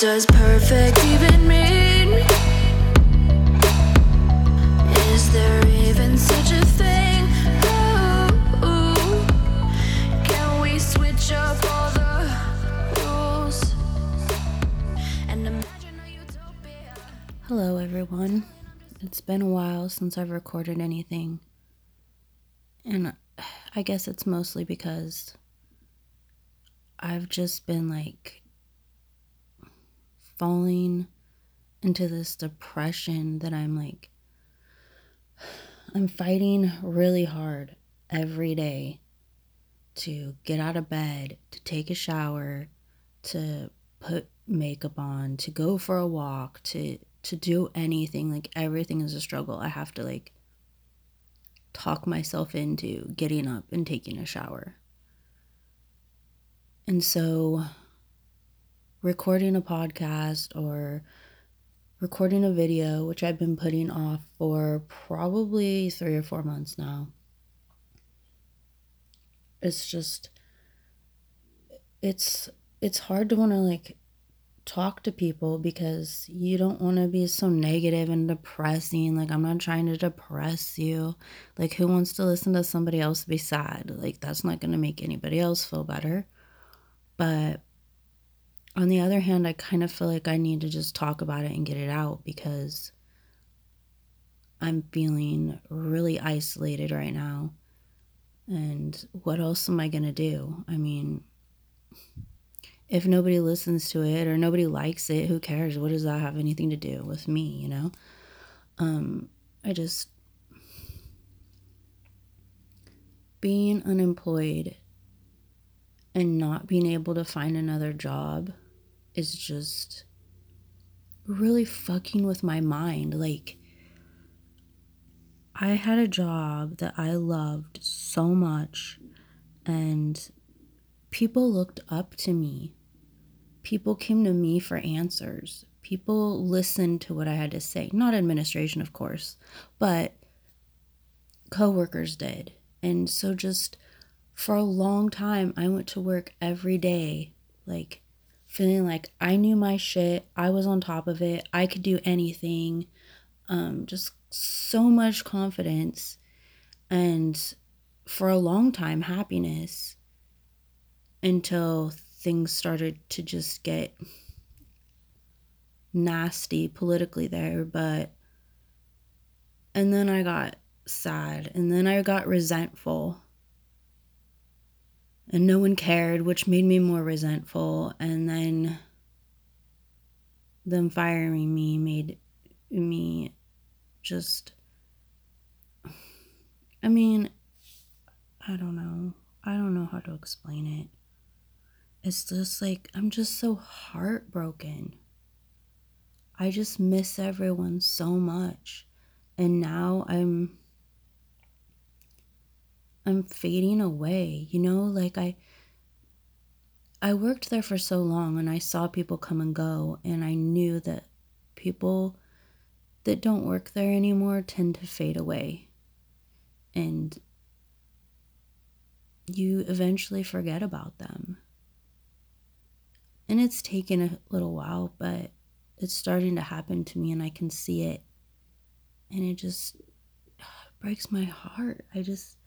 does perfect even mean? Is there even such a thing? Ooh, can we switch up all the rules and imagine a utopia? Hello, everyone. It's been a while since I've recorded anything. And I guess it's mostly because I've just been like falling into this depression that I'm like, I'm fighting really hard every day to get out of bed, to take a shower, to put makeup on, to go for a walk, to to do anything. Like everything is a struggle. I have to like talk myself into getting up and taking a shower. And so, recording a podcast or recording a video, which I've been putting off for probably three or four months now, it's just, it's, it's hard to want to like talk to people because you don't want to be so negative and depressing. Like, I'm not trying to depress you. Like, who wants to listen to somebody else be sad? Like, that's not going to make anybody else feel better. But on the other hand, I kind of feel like I need to just talk about it and get it out because I'm feeling really isolated right now. And what else am I going to do? I mean, if nobody listens to it or nobody likes it, who cares? What does that have anything to do with me, you know? Um, I just being unemployed and not being able to find another job is just really fucking with my mind. Like, I had a job that I loved so much, and people looked up to me. People came to me for answers. People listened to what I had to say. Not administration, of course, but coworkers did. And so just for a long time, I went to work every day, like feeling like I knew my shit. I was on top of it. I could do anything. Um, just so much confidence. And for a long time, happiness until things started to just get nasty politically there. But, and then I got sad, and then I got resentful and no one cared, which made me more resentful. And then them firing me made me just. I mean, I don't know. I don't know how to explain it. It's just like, I'm just so heartbroken. I just miss everyone so much. And now I'm I'm fading away, you know, like I I worked there for so long and I saw people come and go and I knew that people that don't work there anymore tend to fade away. And you eventually forget about them. And it's taken a little while, but it's starting to happen to me and I can see it. And it just breaks my heart. I just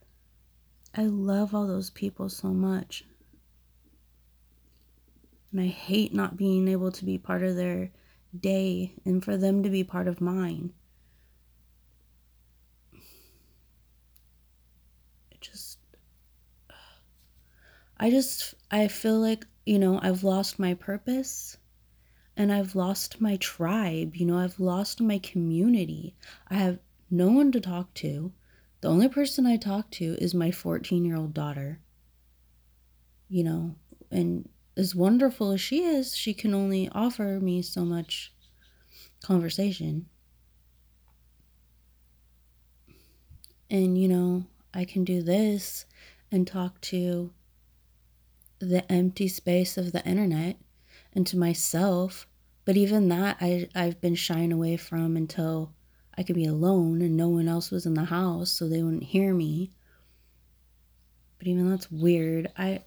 I love all those people so much. And I hate not being able to be part of their day and for them to be part of mine. It just, I just, I feel like, you know, I've lost my purpose and I've lost my tribe. You know, I've lost my community. I have no one to talk to. The only person I talk to is my 14 year old daughter. You know, and as wonderful as she is, she can only offer me so much conversation. And, you know, I can do this and talk to the empty space of the internet and to myself. But even that, I, I've been shying away from until I could be alone and no one else was in the house so they wouldn't hear me. But even that's weird. I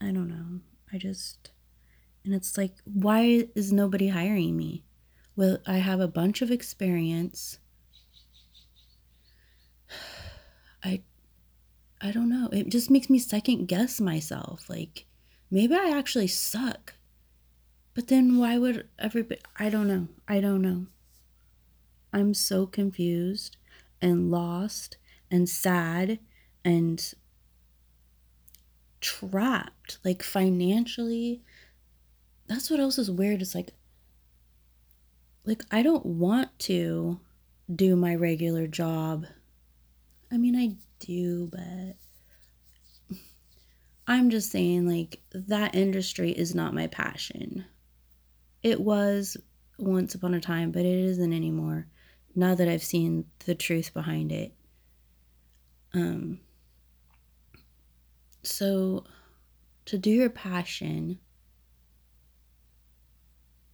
I don't know. I just And it's like, why is nobody hiring me? Well, I have a bunch of experience. I I don't know. It just makes me second guess myself. Like maybe I actually suck. But then why would everybody I don't know. I don't know. I'm so confused and lost and sad and trapped like financially. That's what else is weird. It's like like i don't want to do my regular job. I mean i do but i'm just saying like that industry is not my passion. It was once upon a time but it isn't anymore now that i've seen the truth behind it um so, to do your passion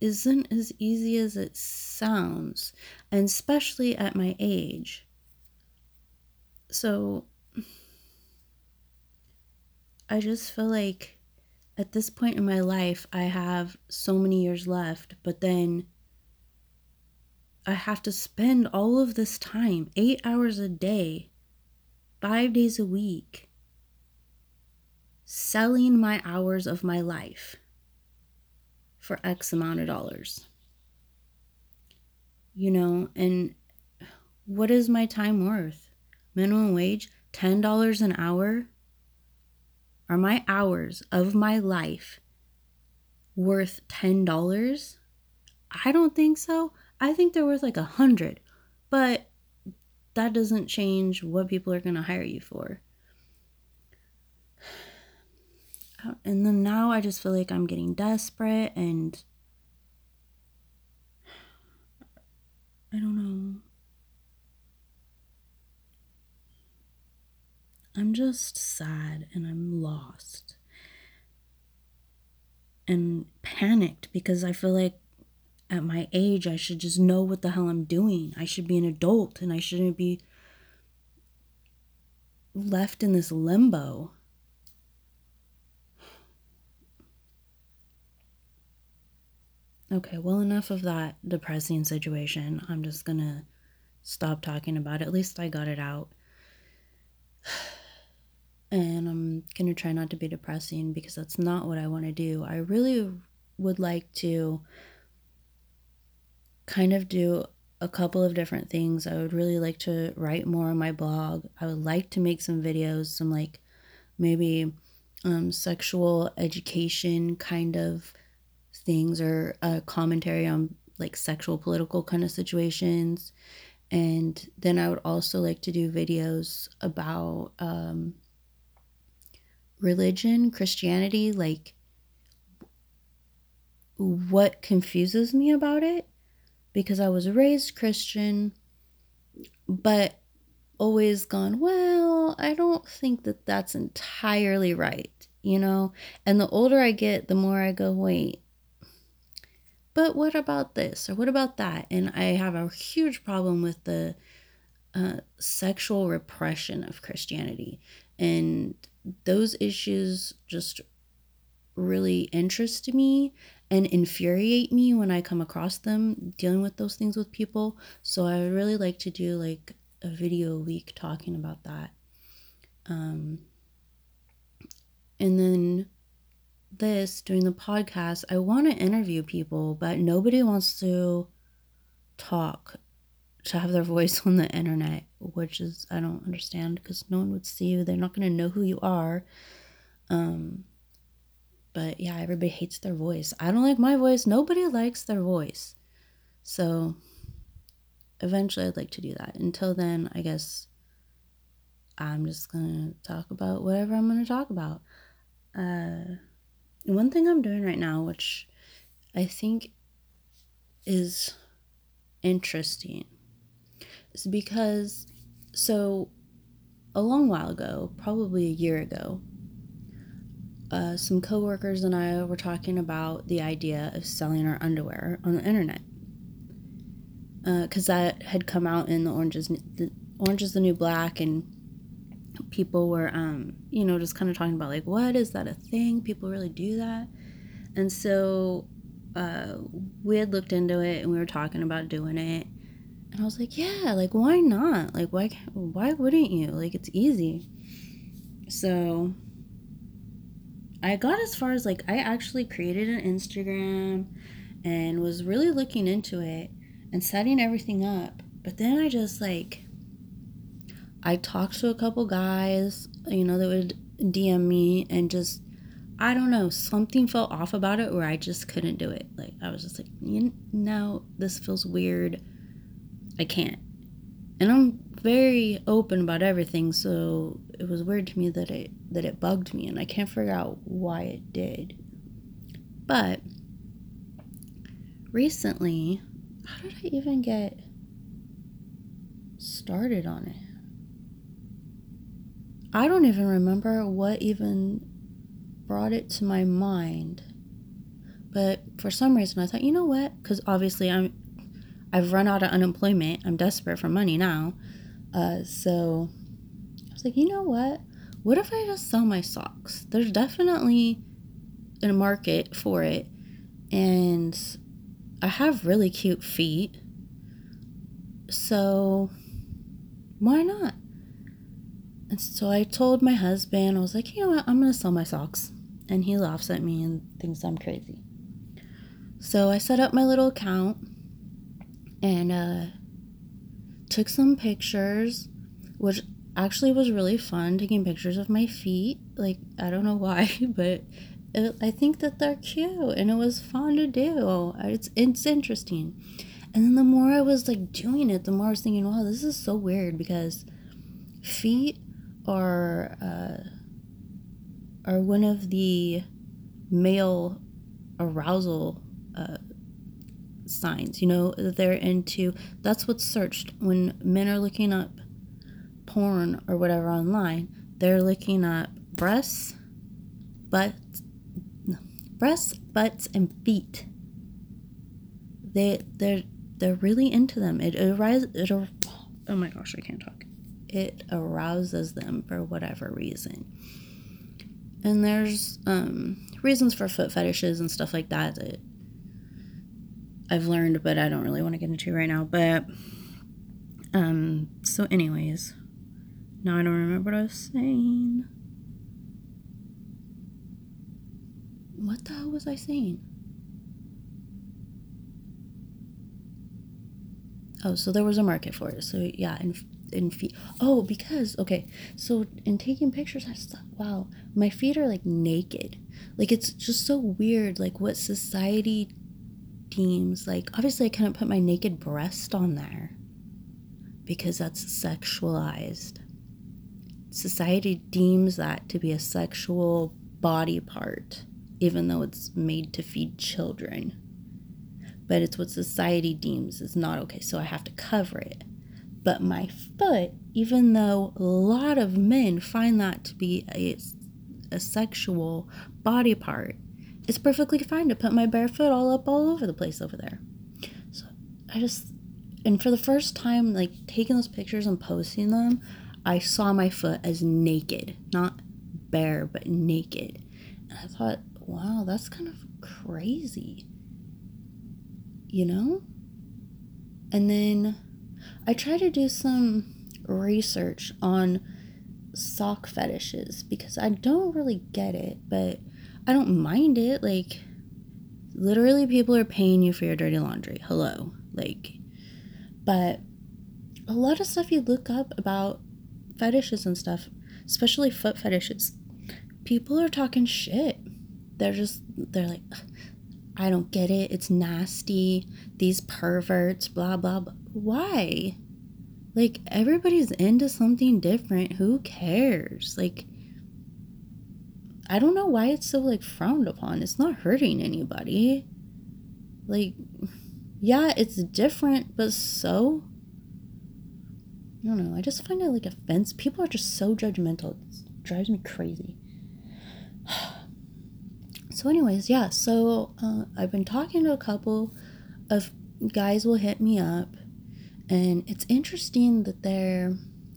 isn't as easy as it sounds, and especially at my age. So, I just feel like at this point in my life, I have so many years left, but then I have to spend all of this time, eight hours a day, five days a week selling my hours of my life for X amount of dollars. You know, and what is my time worth? Minimum wage, $10 an hour? Are my hours of my life worth $10? I don't think so. I think they're worth like a hundred, but that doesn't change what people are going to hire you for. Oh, and then now I just feel like I'm getting desperate and I don't know. I'm just sad and I'm lost and panicked because I feel like at my age I should just know what the hell I'm doing. I should be an adult and I shouldn't be left in this limbo. Okay, well, enough of that depressing situation. I'm just gonna stop talking about it. At least I got it out. And I'm gonna try not to be depressing because that's not what I wanna do. I really would like to kind of do a couple of different things. I would really like to write more on my blog. I would like to make some videos, some like maybe um, sexual education kind of things or a commentary on like sexual political kind of situations and then i would also like to do videos about um, religion christianity like what confuses me about it because i was raised christian but always gone well i don't think that that's entirely right you know and the older i get the more i go wait but what about this or what about that? And I have a huge problem with the uh, sexual repression of Christianity. And those issues just really interest me and infuriate me when I come across them dealing with those things with people. So I would really like to do like a video a week talking about that. Um, and then this, during the podcast, I want to interview people, but nobody wants to talk, to have their voice on the internet, which is, I don't understand because no one would see you. They're not going to know who you are. Um, but yeah, everybody hates their voice. I don't like my voice. Nobody likes their voice. So eventually I'd like to do that. Until then, I guess I'm just going to talk about whatever I'm going to talk about. Uh, one thing I'm doing right now, which I think is interesting, is because so a long while ago, probably a year ago, uh, some coworkers and I were talking about the idea of selling our underwear on the internet because uh, that had come out in the oranges, the Orange is the New Black and people were um you know just kind of talking about like what is that a thing people really do that And so uh, we had looked into it and we were talking about doing it. And I was like, yeah, like why not? Like why why wouldn't you? Like it's easy. So I got as far as like I actually created an Instagram and was really looking into it and setting everything up. But then I just like I talked to a couple guys, you know, that would DM me and just I don't know, something felt off about it where I just couldn't do it. Like I was just like, you know, this feels weird. I can't. And I'm very open about everything, so it was weird to me that it that it bugged me and I can't figure out why it did. But recently, how did I even get started on it? I don't even remember what even brought it to my mind. But for some reason, I thought, you know what? Because obviously, I'm I've run out of unemployment. I'm desperate for money now. Uh, so I was like, you know what? What if I just sell my socks? There's definitely a market for it, and I have really cute feet. So why not? And so I told my husband, I was like, you know what? I'm going to sell my socks and he laughs at me and thinks I'm crazy. So I set up my little account and uh, took some pictures, which actually was really fun taking pictures of my feet. Like, I don't know why, but it, I think that they're cute and it was fun to do. It's, it's interesting. And then the more I was like doing it, the more I was thinking, wow, this is so weird because feet are. Uh, are one of the male arousal uh, signs. You know, they're into that's what's searched when men are looking up porn or whatever online. They're looking up breasts, butts, breasts, butts, and feet. They they're they're really into them. It arises. It oh my gosh, I can't talk. It arouses them for whatever reason. And there's um, reasons for foot fetishes and stuff like that that I've learned, but I don't really want to get into right now. But um, so, anyways, now I don't remember what I was saying. What the hell was I saying? Oh, so there was a market for it. So yeah, and and feet. Oh, because okay, so in taking pictures, I thought, wow, my feet are like naked. Like it's just so weird, like what society deems like. Obviously, I couldn't put my naked breast on there because that's sexualized. Society deems that to be a sexual body part, even though it's made to feed children. But it's what society deems is not okay, so I have to cover it. But my foot, even though a lot of men find that to be a, a sexual body part, it's perfectly fine to put my bare foot all up all over the place over there. So I just, and for the first time, like taking those pictures and posting them, I saw my foot as naked, not bare, but naked. And I thought, wow, that's kind of crazy. You know? And then I try to do some research on sock fetishes because I don't really get it, but I don't mind it. Like, literally, people are paying you for your dirty laundry. Hello. Like, but a lot of stuff you look up about fetishes and stuff, especially foot fetishes, people are talking shit. They're just, they're like, I don't get it. It's nasty. These perverts, blah, blah, blah. Why? Like, everybody's into something different. Who cares? Like, I don't know why it's so, like, frowned upon. It's not hurting anybody. Like, yeah, it's different, but so. I don't know. I just find it, like, offense. People are just so judgmental. It drives me crazy. so, anyways, yeah. So, uh, I've been talking to a couple of guys will hit me up and it's interesting that they're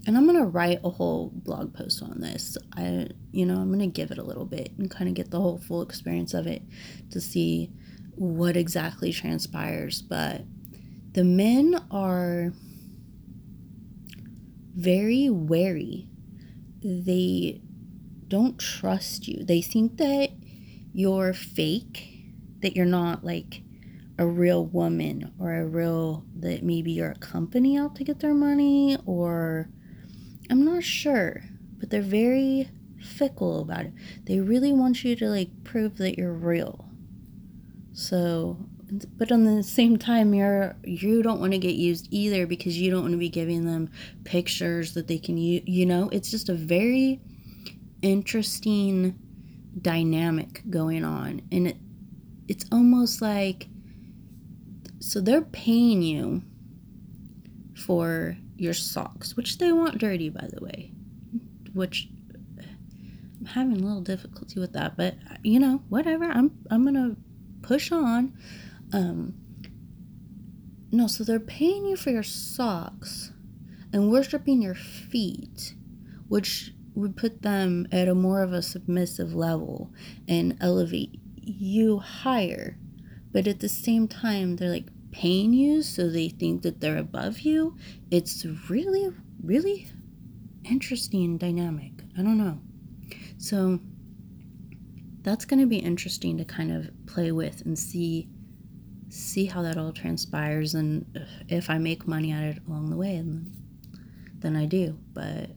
and I'm gonna write a whole blog post on this. I, you know, I'm gonna give it a little bit and kind of get the whole full experience of it to see what exactly transpires. But the men are very wary. They don't trust you. They think that you're fake, that you're not like a real woman or a real, that maybe you're a company out to get their money or I'm not sure, but they're very fickle about it. They really want you to like prove that you're real. So, but on the same time, you're you don't want to get used either because you don't want to be giving them pictures that they can use. You know, it's just a very interesting dynamic going on, and it it's almost like so they're paying you for your socks, which they want dirty, by the way, which I'm having a little difficulty with that, but you know, whatever. I'm I'm gonna push on. Um, no, so they're paying you for your socks and worshiping your feet, which would put them at a more of a submissive level and elevate you higher. But at the same time, they're like paying you so they think that they're above you. It's really, really interesting dynamic. I don't know. So that's going to be interesting to kind of play with and see see how that all transpires and uh, if I make money at it along the way then I do. But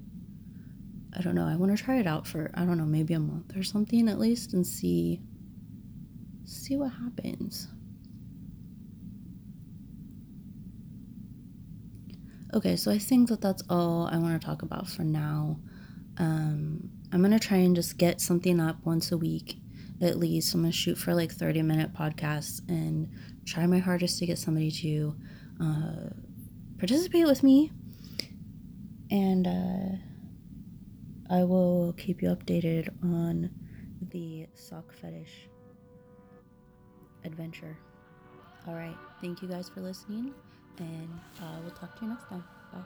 I don't know. I want to try it out for I don't know, maybe a month or something at least and see see what happens. Okay, so I think that that's all I want to talk about for now. Um, I'm going to try and just get something up once a week at least. I'm going to shoot for like 30 minute podcasts and try my hardest to get somebody to uh, participate with me. And uh, I will keep you updated on the sock fetish adventure. All right. Thank you guys for listening and uh, we'll talk to you next time. Bye.